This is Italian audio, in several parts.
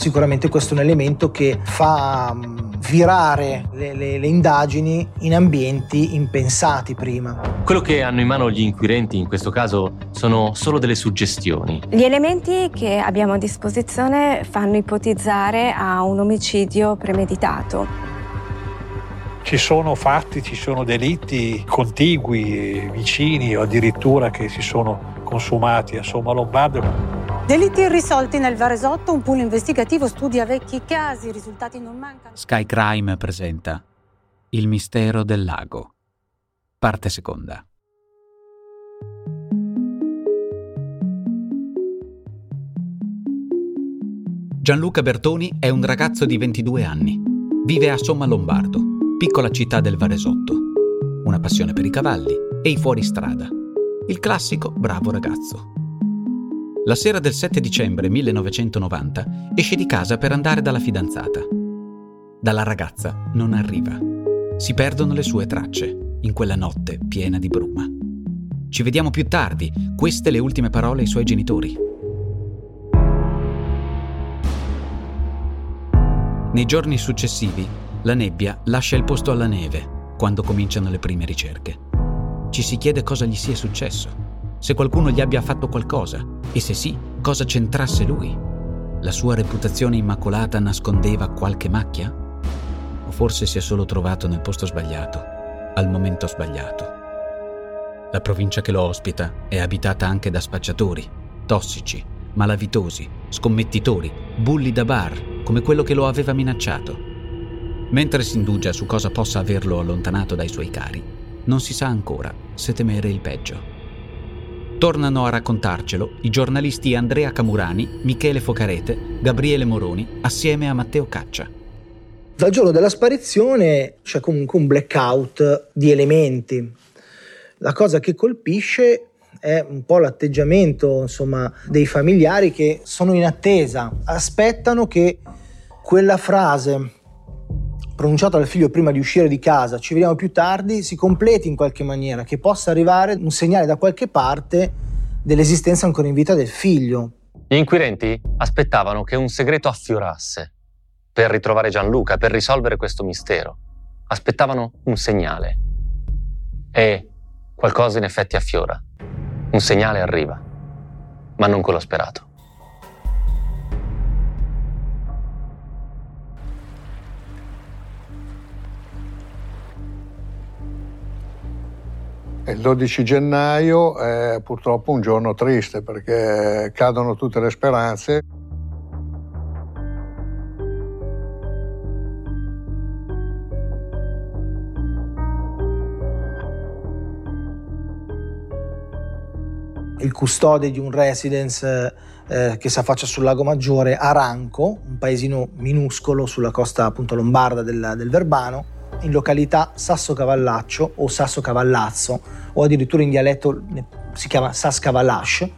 Sicuramente questo è un elemento che fa mm, virare le, le, le, indagini in ambienti impensati prima. Quello che hanno in mano gli inquirenti in questo caso sono solo delle suggestioni. Gli elementi che abbiamo a disposizione fanno ipotizzare a un omicidio premeditato. Ci sono fatti, ci sono delitti contigui, vicini o addirittura che si sono consumati a Somma Lombardo. Delitti irrisolti nel Varesotto, un pool investigativo studia vecchi casi, risultati non mancano. Sky Crime presenta Il mistero del lago. Parte seconda. Gianluca Bertoni è un ragazzo di 22 anni. Vive a Somma Lombardo piccola città del Varesotto. Una passione per i cavalli e i fuoristrada. Il classico bravo ragazzo. La sera del 7 dicembre 1990 esce di casa per andare dalla fidanzata. Dalla ragazza non arriva. Si perdono le sue tracce in quella notte piena di bruma. Ci vediamo più tardi, queste le ultime parole ai suoi genitori. Nei giorni successivi la nebbia lascia il posto alla neve quando cominciano le prime ricerche. Ci si chiede cosa gli sia successo, se qualcuno gli abbia fatto qualcosa e se sì, cosa c'entrasse lui. La sua reputazione immacolata nascondeva qualche macchia? O forse si è solo trovato nel posto sbagliato, al momento sbagliato. La provincia che lo ospita è abitata anche da spacciatori, tossici, malavitosi, scommettitori, bulli da bar, come quello che lo aveva minacciato Mentre si indugia su cosa possa averlo allontanato dai suoi cari, non si sa ancora se temere il peggio. Tornano a raccontarcelo i giornalisti Andrea Camurani, Michele Focarete, Gabriele Moroni, assieme a Matteo Caccia. Dal giorno della sparizione c'è comunque un blackout di elementi. La cosa che colpisce è un po' l'atteggiamento insomma, dei familiari che sono in attesa, aspettano che quella frase pronunciato dal figlio prima di uscire di casa, ci vediamo più tardi, si completi in qualche maniera, che possa arrivare un segnale da qualche parte dell'esistenza ancora in vita del figlio. Gli inquirenti aspettavano che un segreto affiorasse per ritrovare Gianluca, per risolvere questo mistero. Aspettavano un segnale. E qualcosa in effetti affiora. Un segnale arriva, ma non quello sperato. Il 12 gennaio è purtroppo un giorno triste perché cadono tutte le speranze. il custode di un residence eh, che si affaccia sul lago Maggiore, Aranco, un paesino minuscolo sulla costa appunto lombarda del, del Verbano, in località Sasso Cavallaccio o Sasso Cavallazzo o addirittura in dialetto si chiama Sas Cavallash.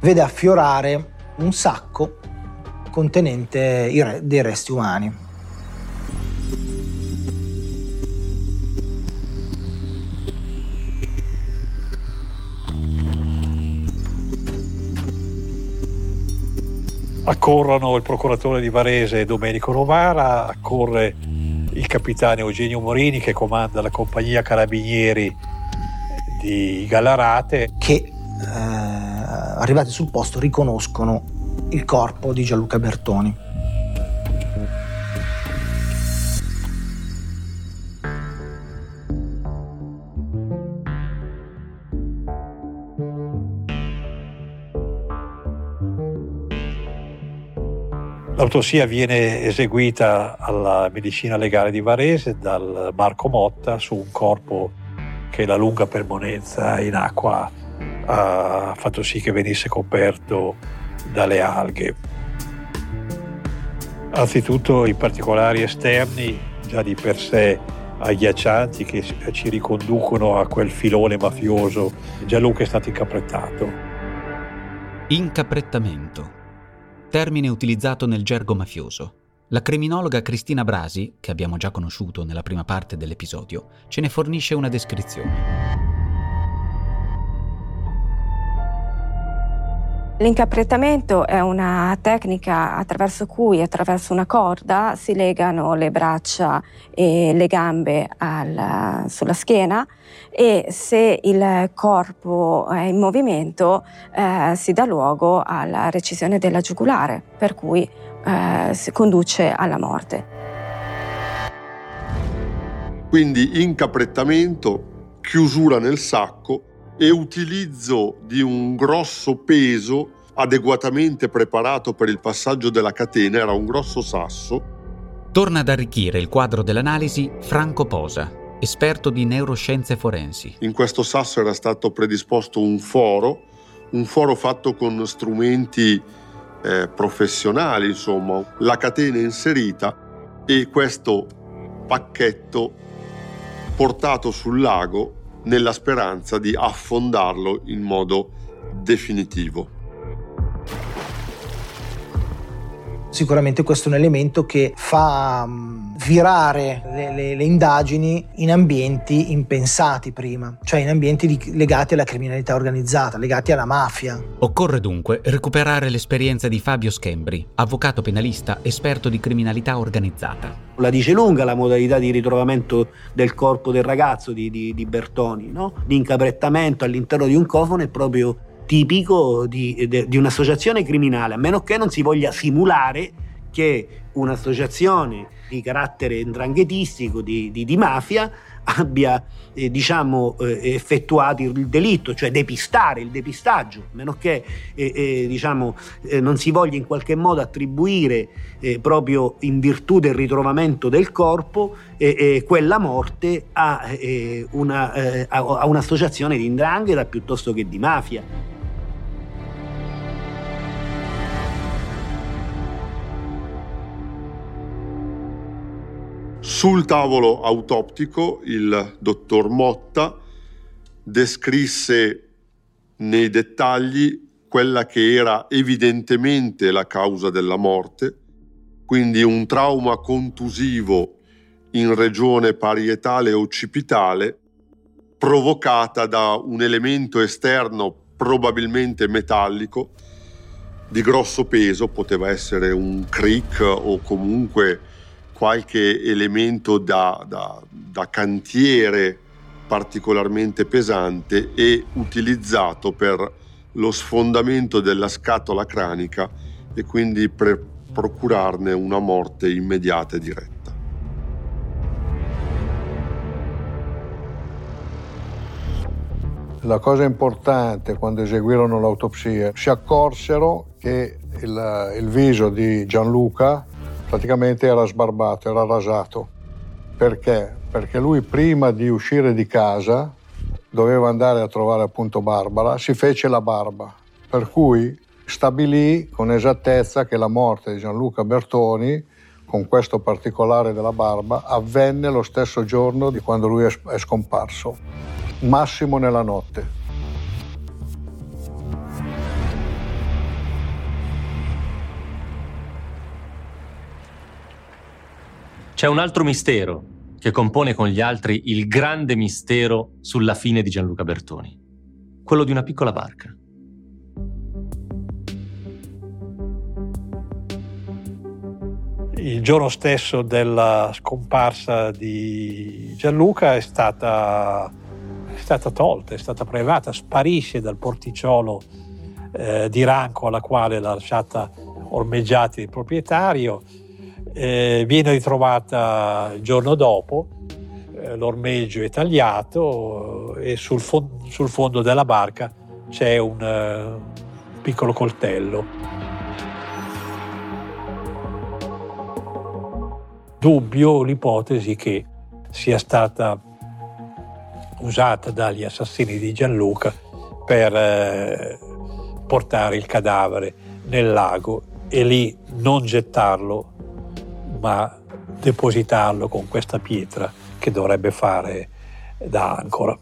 Vede affiorare un sacco contenente dei resti umani. Accorrono il procuratore di Varese Domenico Novara, accorre il capitano Eugenio Morini che comanda la compagnia carabinieri di Gallarate. Che eh, arrivati sul posto riconoscono il corpo di Gianluca Bertoni. L'autopsia viene eseguita alla medicina legale di Varese dal Marco Motta su un corpo che la lunga permanenza in acqua ha fatto sì che venisse coperto dalle alghe. Anzitutto i particolari esterni, già di per sé agghiaccianti, che ci riconducono a quel filone mafioso. Gianluca è stato incaprettato. Incaprettamento termine utilizzato nel gergo mafioso. La criminologa Cristina Brasi, che abbiamo già conosciuto nella prima parte dell'episodio, ce ne fornisce una descrizione. L'incaprettamento è una tecnica attraverso cui, attraverso una corda, si legano le braccia e le gambe al, sulla schiena e se il corpo è in movimento eh, si dà luogo alla recisione della giugulare, per cui eh, si conduce alla morte. Quindi incaprettamento, chiusura nel sacco e utilizzo di un grosso peso adeguatamente preparato per il passaggio della catena, era un grosso sasso. Torna ad arricchire il quadro dell'analisi Franco Posa, esperto di neuroscienze forensi. In questo sasso era stato predisposto un foro, un foro fatto con strumenti eh, professionali, insomma, la catena inserita e questo pacchetto portato sul lago nella speranza di affondarlo in modo definitivo. Sicuramente questo è un elemento che fa mm, virare le, le, le, indagini in ambienti impensati prima, cioè in ambienti di, legati alla criminalità organizzata, legati alla mafia. Occorre dunque recuperare l'esperienza di Fabio Schembri, avvocato penalista esperto di criminalità organizzata. La dice lunga la modalità di ritrovamento del corpo del ragazzo di, di, di Bertoni, no? l'incaprettamento all'interno di un cofano è proprio tipico di, di, un'associazione criminale, a meno che non si voglia simulare che un'associazione di carattere ndranghetistico, di, di, di mafia, abbia eh, diciamo, eh, effettuato il delitto, cioè depistare il depistaggio, a meno che eh, eh diciamo, eh, non si voglia in qualche modo attribuire eh, proprio in virtù del ritrovamento del corpo quella morte a, una, a un'associazione di indrangheta piuttosto che di mafia. Sul tavolo autoptico il dottor Motta descrisse nei dettagli quella che era evidentemente la causa della morte, quindi un trauma contusivo in regione parietale occipitale provocata da un elemento esterno probabilmente metallico di grosso peso, poteva essere un crick o comunque qualche elemento da, da, da cantiere particolarmente pesante e utilizzato per lo sfondamento della scatola cranica e quindi per procurarne una morte immediata e diretta. La cosa importante quando eseguirono l'autopsia, si accorsero che il, il viso di Gianluca praticamente era sbarbato, era rasato. Perché? Perché lui prima di uscire di casa doveva andare a trovare appunto Barbara, si fece la barba, per cui stabilì con esattezza che la morte di Gianluca Bertoni, con questo particolare della barba, avvenne lo stesso giorno di quando lui è scomparso, massimo nella notte. C'è un altro mistero che compone con gli altri il grande mistero sulla fine di Gianluca Bertoni, quello di una piccola barca. Il giorno stesso della scomparsa di Gianluca è stata, è stata tolta, è stata prelevata, sparisce dal porticciolo eh, di Ranco alla quale l'ha lasciata ormeggiata il proprietario eh, viene ritrovata il giorno dopo, eh, l'ormeggio è tagliato e sul, fo- sul, fondo della barca c'è un uh, piccolo coltello. Dubbio l'ipotesi che sia stata usata dagli assassini di Gianluca per eh, portare il cadavere nel lago e lì non gettarlo ma depositarlo con questa pietra che dovrebbe fare da ancora.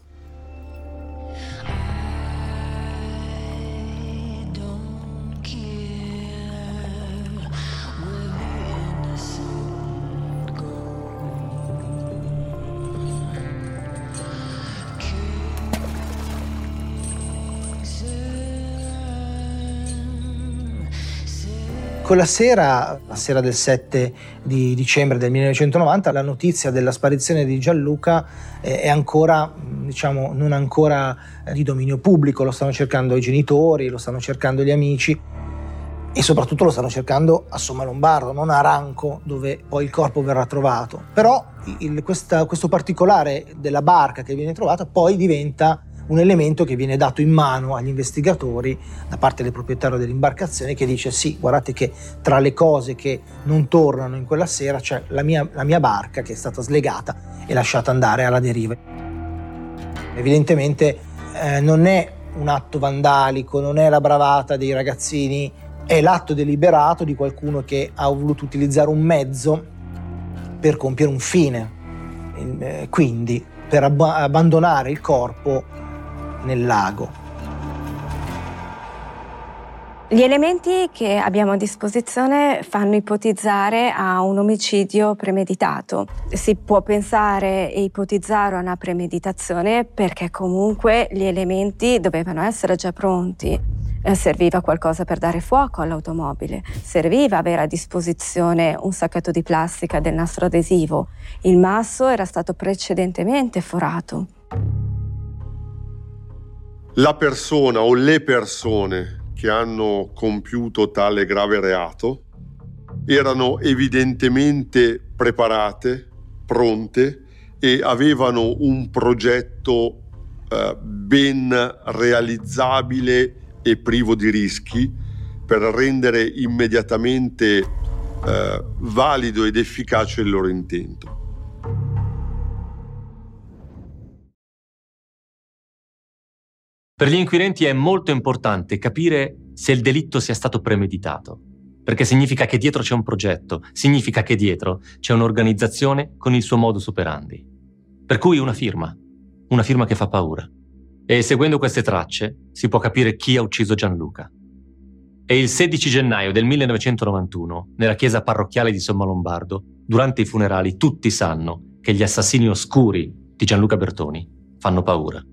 Quella sera, la sera del 7 di dicembre del 1990, la notizia della sparizione di Gianluca eh, è ancora, diciamo, non ancora di dominio pubblico, lo stanno cercando i genitori, lo stanno cercando gli amici e soprattutto lo stanno cercando a Somma Lombardo, non a Ranco, dove poi il corpo verrà trovato. Però il, questa, questo particolare della barca che viene trovata poi diventa un elemento che viene dato in mano agli investigatori da parte del proprietario dell'imbarcazione che dice sì, guardate che tra le cose che non tornano in quella sera c'è la mia, la mia barca che è stata slegata e lasciata andare alla deriva. Evidentemente eh, non è un atto vandalico, non è la bravata dei ragazzini, è l'atto deliberato di qualcuno che ha voluto utilizzare un mezzo per compiere un fine, eh, quindi per ab- abbandonare il corpo nel lago. Gli elementi che abbiamo a disposizione fanno ipotizzare a un omicidio premeditato. Si può pensare e ipotizzare a una premeditazione perché comunque gli elementi dovevano essere già pronti. Eh, serviva qualcosa per dare fuoco all'automobile, serviva avere a disposizione un sacchetto di plastica del nastro adesivo. Il masso era stato precedentemente forato la persona o le persone che hanno compiuto tale grave reato erano evidentemente preparate, pronte e avevano un progetto eh, ben realizzabile e privo di rischi per rendere immediatamente eh, valido ed efficace il loro intento. Per gli inquirenti è molto importante capire se il delitto sia stato premeditato, perché significa che dietro c'è un progetto, significa che dietro c'è un'organizzazione con il suo modus operandi. Per cui una firma, una firma che fa paura. E seguendo queste tracce si può capire chi ha ucciso Gianluca. E il 16 gennaio del 1991, nella chiesa parrocchiale di Sommalombardo, durante i funerali tutti sanno che gli assassini oscuri di Gianluca Bertoni fanno paura.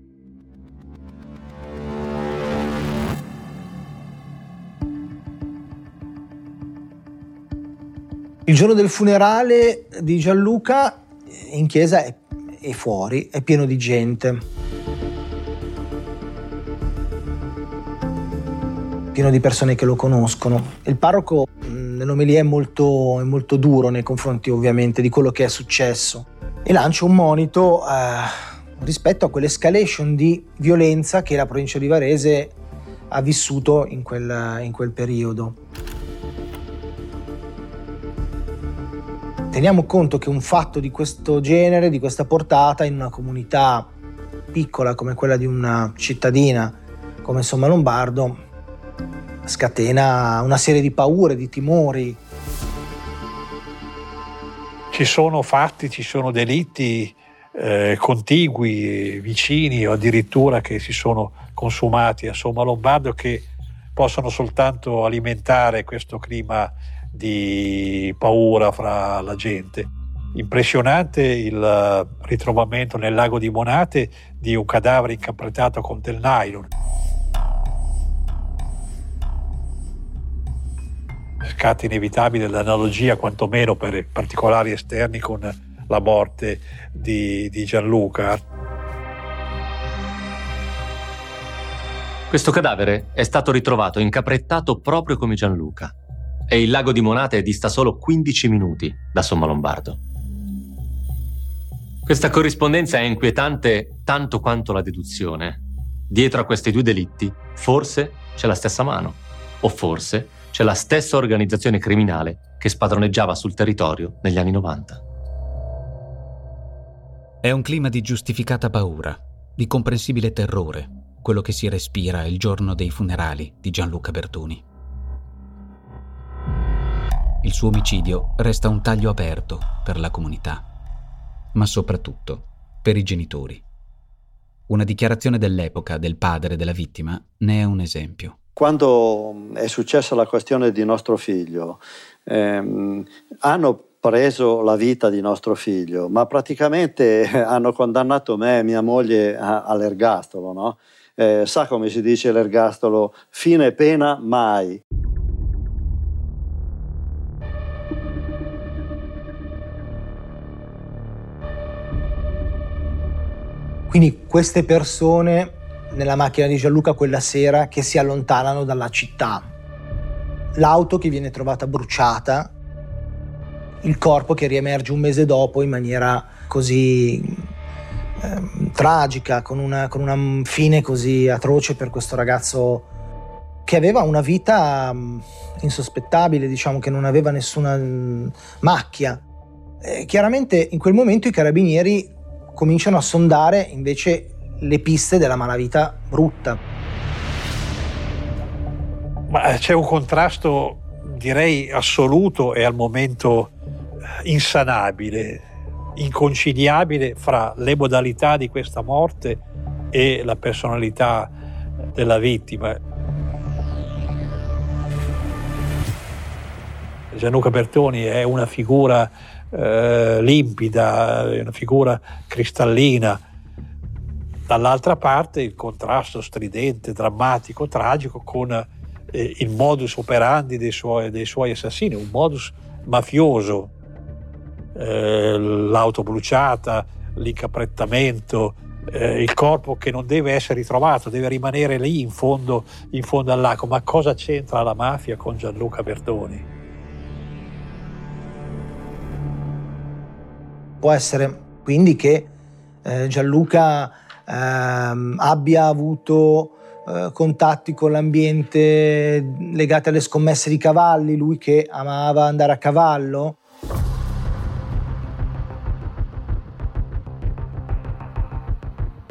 Il giorno del funerale di Gianluca in chiesa è, fuori, è pieno di gente. Pieno di persone che lo conoscono. Il parroco nell'omelia è molto, è molto duro nei confronti ovviamente di quello che è successo e lancia un monito eh, rispetto a quell'escalation di violenza che la provincia di Varese ha vissuto in quel, in quel periodo. Teniamo conto che un fatto di questo genere, di questa portata, in una comunità piccola come quella di una cittadina come Somma Lombardo, scatena una serie di paure, di timori. Ci sono fatti, ci sono delitti eh, contigui, vicini o addirittura che si sono consumati a Somma Lombardo che possono soltanto alimentare questo clima di paura fra la gente. Impressionante il eh, ritrovamento nel lago di Monate di un cadavere incapretato con del nylon. Scatta inevitabile l'analogia, quantomeno per particolari esterni, con la morte di, di Gianluca. Questo cadavere è stato ritrovato incaprettato proprio come Gianluca e il lago di Monate dista solo 15 minuti da Sommalombardo. Questa corrispondenza è inquietante tanto quanto la deduzione. Dietro a questi due delitti forse c'è la stessa mano, o forse c'è la stessa organizzazione criminale che spadroneggiava sul territorio negli anni 90. È un clima di giustificata paura, di comprensibile terrore, quello che si respira il giorno dei funerali di Gianluca Bertoni. Suo omicidio resta un taglio aperto per la comunità, ma soprattutto per i genitori. Una dichiarazione dell'epoca del padre della vittima ne è un esempio. Quando è successa la questione di nostro figlio, ehm, hanno preso la vita di nostro figlio, ma praticamente hanno condannato me e mia moglie all'ergastolo. No? Eh, sa come si dice l'ergastolo? Fine pena mai. Quindi queste persone nella macchina di Gianluca quella sera che si allontanano dalla città. L'auto che viene trovata bruciata, il corpo che riemerge un mese dopo in maniera così eh, tragica, con una, con una fine così atroce per questo ragazzo che aveva una vita mm, insospettabile, diciamo che non aveva nessuna mm, macchia. Chiaramente in quel momento i carabinieri cominciano a sondare invece le piste della malavita brutta. Ma eh, c'è un contrasto direi assoluto e al momento eh, insanabile, inconciliabile fra le modalità di questa morte e la personalità della vittima. Gianluca Bertoni è una figura eh, limpida, è una figura cristallina. Dall'altra parte il contrasto stridente, drammatico, tragico con eh, il modus operandi dei suoi, dei suoi, assassini, un modus mafioso, eh, l'auto bruciata, l'incaprettamento, eh, il corpo che non deve essere ritrovato, deve rimanere lì in fondo, in fondo al lago. Ma cosa c'entra la mafia con Gianluca Bertoni? Può essere quindi che eh, Gianluca ehm, abbia avuto eh, contatti con l'ambiente legati alle scommesse di cavalli, lui che amava andare a cavallo.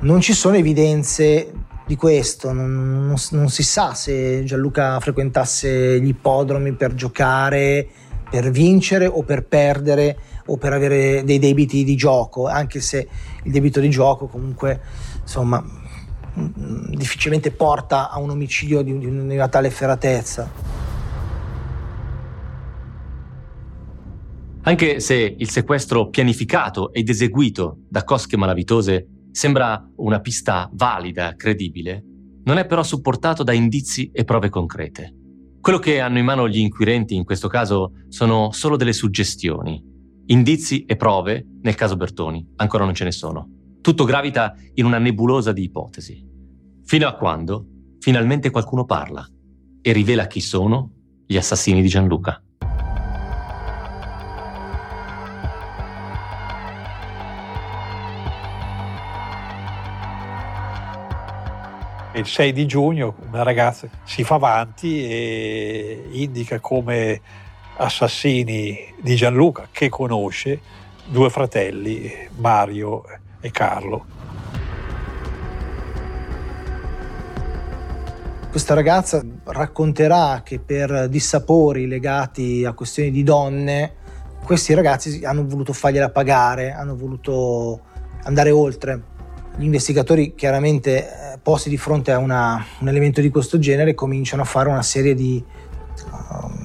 Non ci sono evidenze di questo, non, non, non, si sa se Gianluca frequentasse gli ippodromi per giocare, per vincere o per perdere o per avere dei debiti di gioco, anche se il debito di gioco comunque insomma mm, difficilmente porta a un omicidio di, una tale efferatezza. Anche se il sequestro pianificato ed eseguito da cosche malavitose sembra una pista valida, credibile, non è però supportato da indizi e prove concrete. Quello che hanno in mano gli inquirenti in questo caso sono solo delle suggestioni, Indizi e prove, nel caso Bertoni, ancora non ce ne sono. Tutto gravita in una nebulosa di ipotesi. Fino a quando finalmente qualcuno parla e rivela chi sono gli assassini di Gianluca. Il 6 di giugno una ragazza si fa avanti e indica come assassini di Gianluca che conosce, due fratelli, Mario e Carlo. Questa ragazza racconterà che per dissapori legati a questioni di donne, questi ragazzi hanno voluto fargliela pagare, hanno voluto andare oltre. Gli investigatori chiaramente eh, posti di fronte a una, un elemento di questo genere cominciano a fare una serie di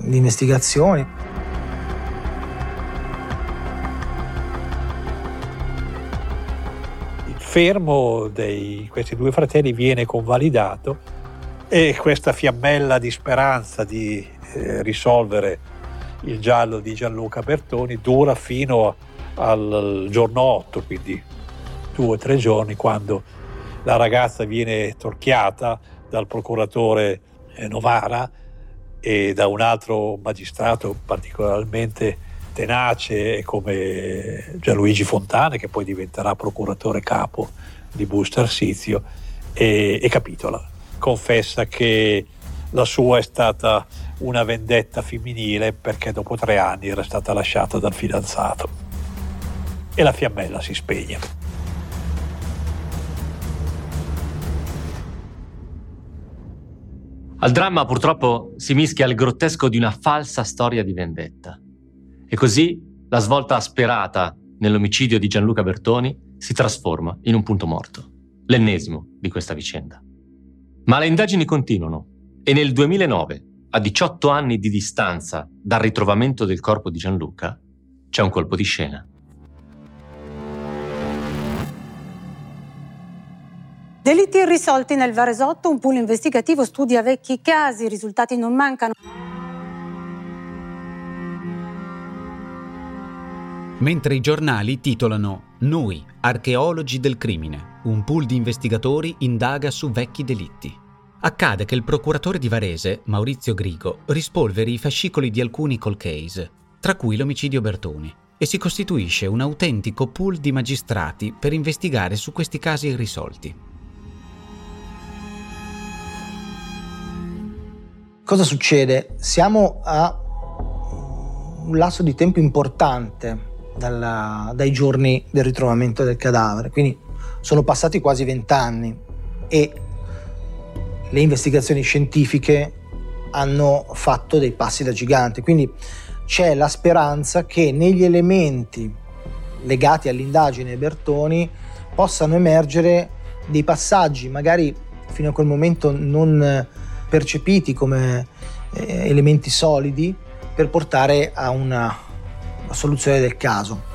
di investigazioni. Il fermo di questi due fratelli viene convalidato e questa fiammella di speranza di eh, risolvere il giallo di Gianluca Bertoni dura fino al giorno 8, quindi due o tre giorni, quando la ragazza viene torchiata dal procuratore eh, Novara e da un altro magistrato particolarmente tenace come Gianluigi Fontane, che poi diventerà procuratore capo di Busto Arsizio, e, e capitola. Confessa che la sua è stata una vendetta femminile perché dopo tre anni era stata lasciata dal fidanzato. E la fiammella si spegne. Al dramma purtroppo si mischia il grottesco di una falsa storia di vendetta. E così la svolta sperata nell'omicidio di Gianluca Bertoni si trasforma in un punto morto, l'ennesimo di questa vicenda. Ma le indagini continuano e nel 2009, a 18 anni di distanza dal ritrovamento del corpo di Gianluca, c'è un colpo di scena. Delitti irrisolti nel Varesotto, un pool investigativo studia vecchi casi, i risultati non mancano. Mentre i giornali titolano Noi, archeologi del crimine. un pool di investigatori indaga su vecchi delitti. Accade che il procuratore di Varese, Maurizio Grigo, rispolveri i fascicoli di alcuni call case, tra cui l'omicidio Bertoni, e si costituisce un autentico pool di magistrati per investigare su questi casi irrisolti. Cosa succede? Siamo a un lasso di tempo importante dalla, dai giorni del ritrovamento del cadavere, quindi sono passati quasi vent'anni e le investigazioni scientifiche hanno fatto dei passi da gigante, quindi c'è la speranza che negli elementi legati all'indagine Bertoni possano emergere dei passaggi magari fino a quel momento non percepiti come eh, elementi solidi per portare a una soluzione del caso.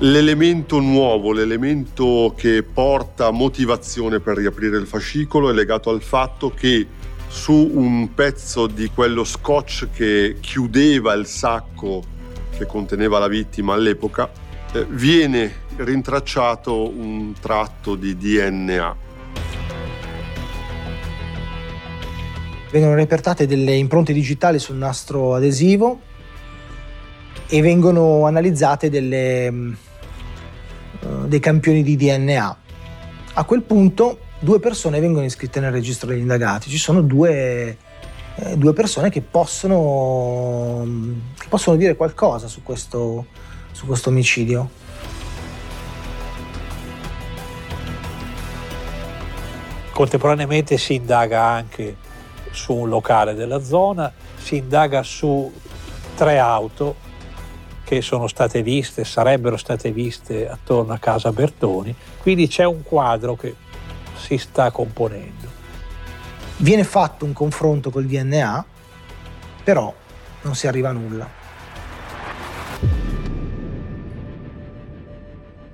L'elemento nuovo, l'elemento che porta motivazione per riaprire il fascicolo è legato al fatto che su un pezzo di quello scotch che chiudeva il sacco che conteneva la vittima all'epoca eh, viene rintracciato un tratto di DNA. Vengono repertate delle impronte digitali sul nastro adesivo e vengono analizzate delle, uh, dei campioni di DNA. A quel punto due persone vengono iscritte nel registro degli indagati. Ci sono due, eh, due persone che possono, che possono, dire qualcosa su questo, su questo omicidio. Contemporaneamente si indaga anche su un locale della zona, si indaga su tre auto che sono state viste, sarebbero state viste attorno a casa Bertoni, quindi c'è un quadro che si sta componendo. Viene fatto un confronto col DNA, però non si arriva a nulla.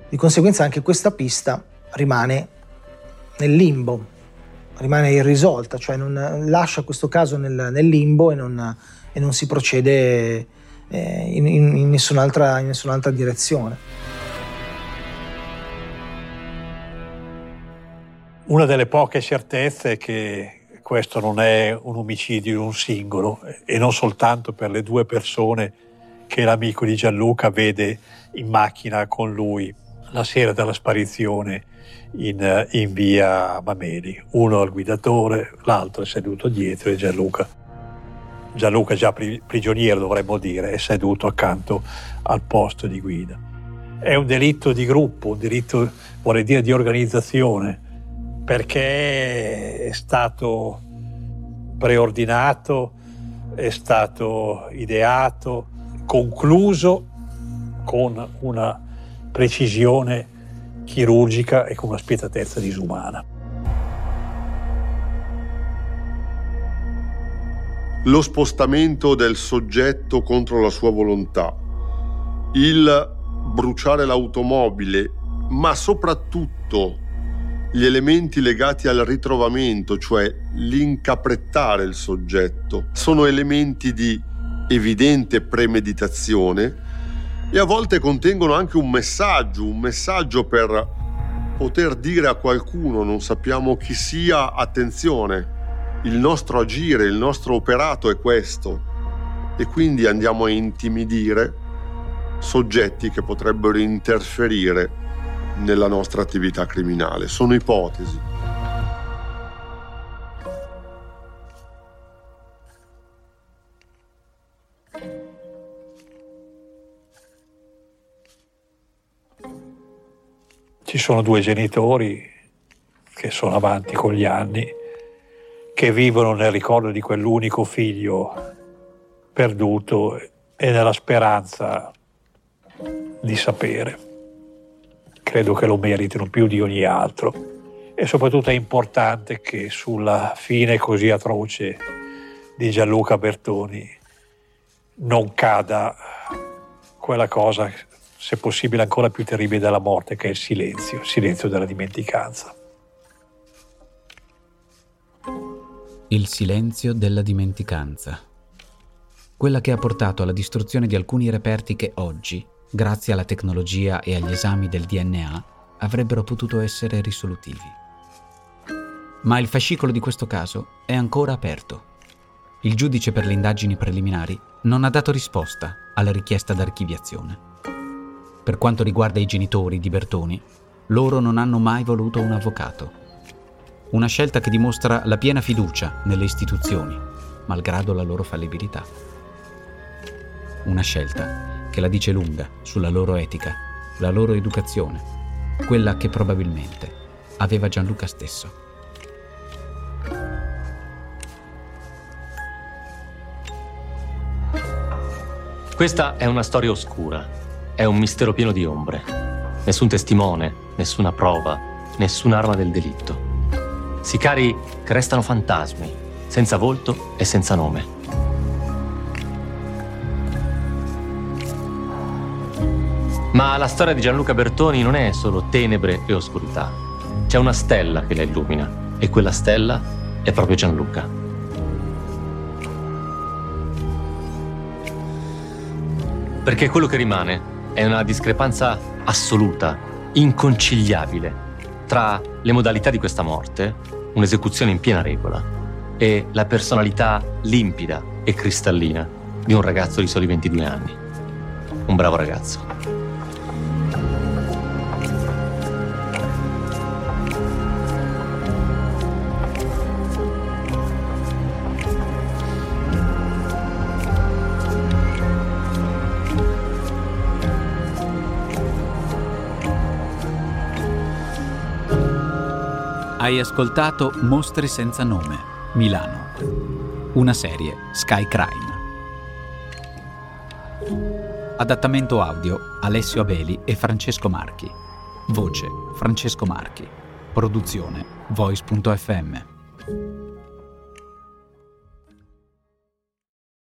Di conseguenza anche questa pista rimane nel limbo, rimane irrisolta, cioè non, lascia questo caso nel, nel limbo e non, e non si procede eh, in, in, nessun'altra, in nessun'altra direzione. Una delle poche certezze è che questo non è un omicidio di un singolo e non soltanto per le due persone che l'amico di Gianluca vede in macchina con lui la sera della sparizione in, in via Mameli. Uno al guidatore, l'altro è seduto dietro e Gianluca Gianluca già prigioniero dovremmo dire, è seduto accanto al posto di guida. È un delitto di gruppo, un delitto vorrei dire di organizzazione, perché è stato preordinato, è stato ideato, concluso con una precisione chirurgica e con una spietatezza disumana. lo spostamento del soggetto contro la sua volontà, il bruciare l'automobile, ma soprattutto gli elementi legati al ritrovamento, cioè l'incaprettare il soggetto, sono elementi di evidente premeditazione e a volte contengono anche un messaggio, un messaggio per poter dire a qualcuno, non sappiamo chi sia, attenzione, il nostro agire, il nostro operato è questo e quindi andiamo a intimidire soggetti che potrebbero interferire nella nostra attività criminale. Sono ipotesi. Ci sono due genitori che sono avanti con gli anni che vivono nel ricordo di quell'unico figlio perduto e nella speranza di sapere. Credo che lo meritino più di ogni altro e soprattutto è importante che sulla fine così atroce di Gianluca Bertoni non cada quella cosa, se possibile ancora più terribile della morte, che è il silenzio, il silenzio della dimenticanza. Il silenzio della dimenticanza. Quella che ha portato alla distruzione di alcuni reperti che oggi, grazie alla tecnologia e agli esami del DNA, avrebbero potuto essere risolutivi. Ma il fascicolo di questo caso è ancora aperto. Il giudice per le indagini preliminari non ha dato risposta alla richiesta d'archiviazione. Per quanto riguarda i genitori di Bertoni, loro non hanno mai voluto un avvocato. Una scelta che dimostra la piena fiducia nelle istituzioni, malgrado la loro fallibilità. Una scelta che la dice lunga sulla loro etica, la loro educazione, quella che probabilmente aveva Gianluca stesso. Questa è una storia oscura, è un mistero pieno di ombre. Nessun testimone, nessuna prova, nessun'arma del delitto. Sicari che restano fantasmi, senza volto e senza nome. Ma la storia di Gianluca Bertoni non è solo tenebre e oscurità. C'è una stella che la illumina e quella stella è proprio Gianluca. Perché quello che rimane è una discrepanza assoluta, inconciliabile, tra le modalità di questa morte, un'esecuzione in piena regola, e la personalità limpida e cristallina di un ragazzo di soli 22 anni. Un bravo ragazzo. Hai ascoltato Mostri senza nome, Milano. Una serie Sky Crime. Adattamento audio Alessio Abeli e Francesco Marchi. Voce Francesco Marchi. Produzione Voice.fm.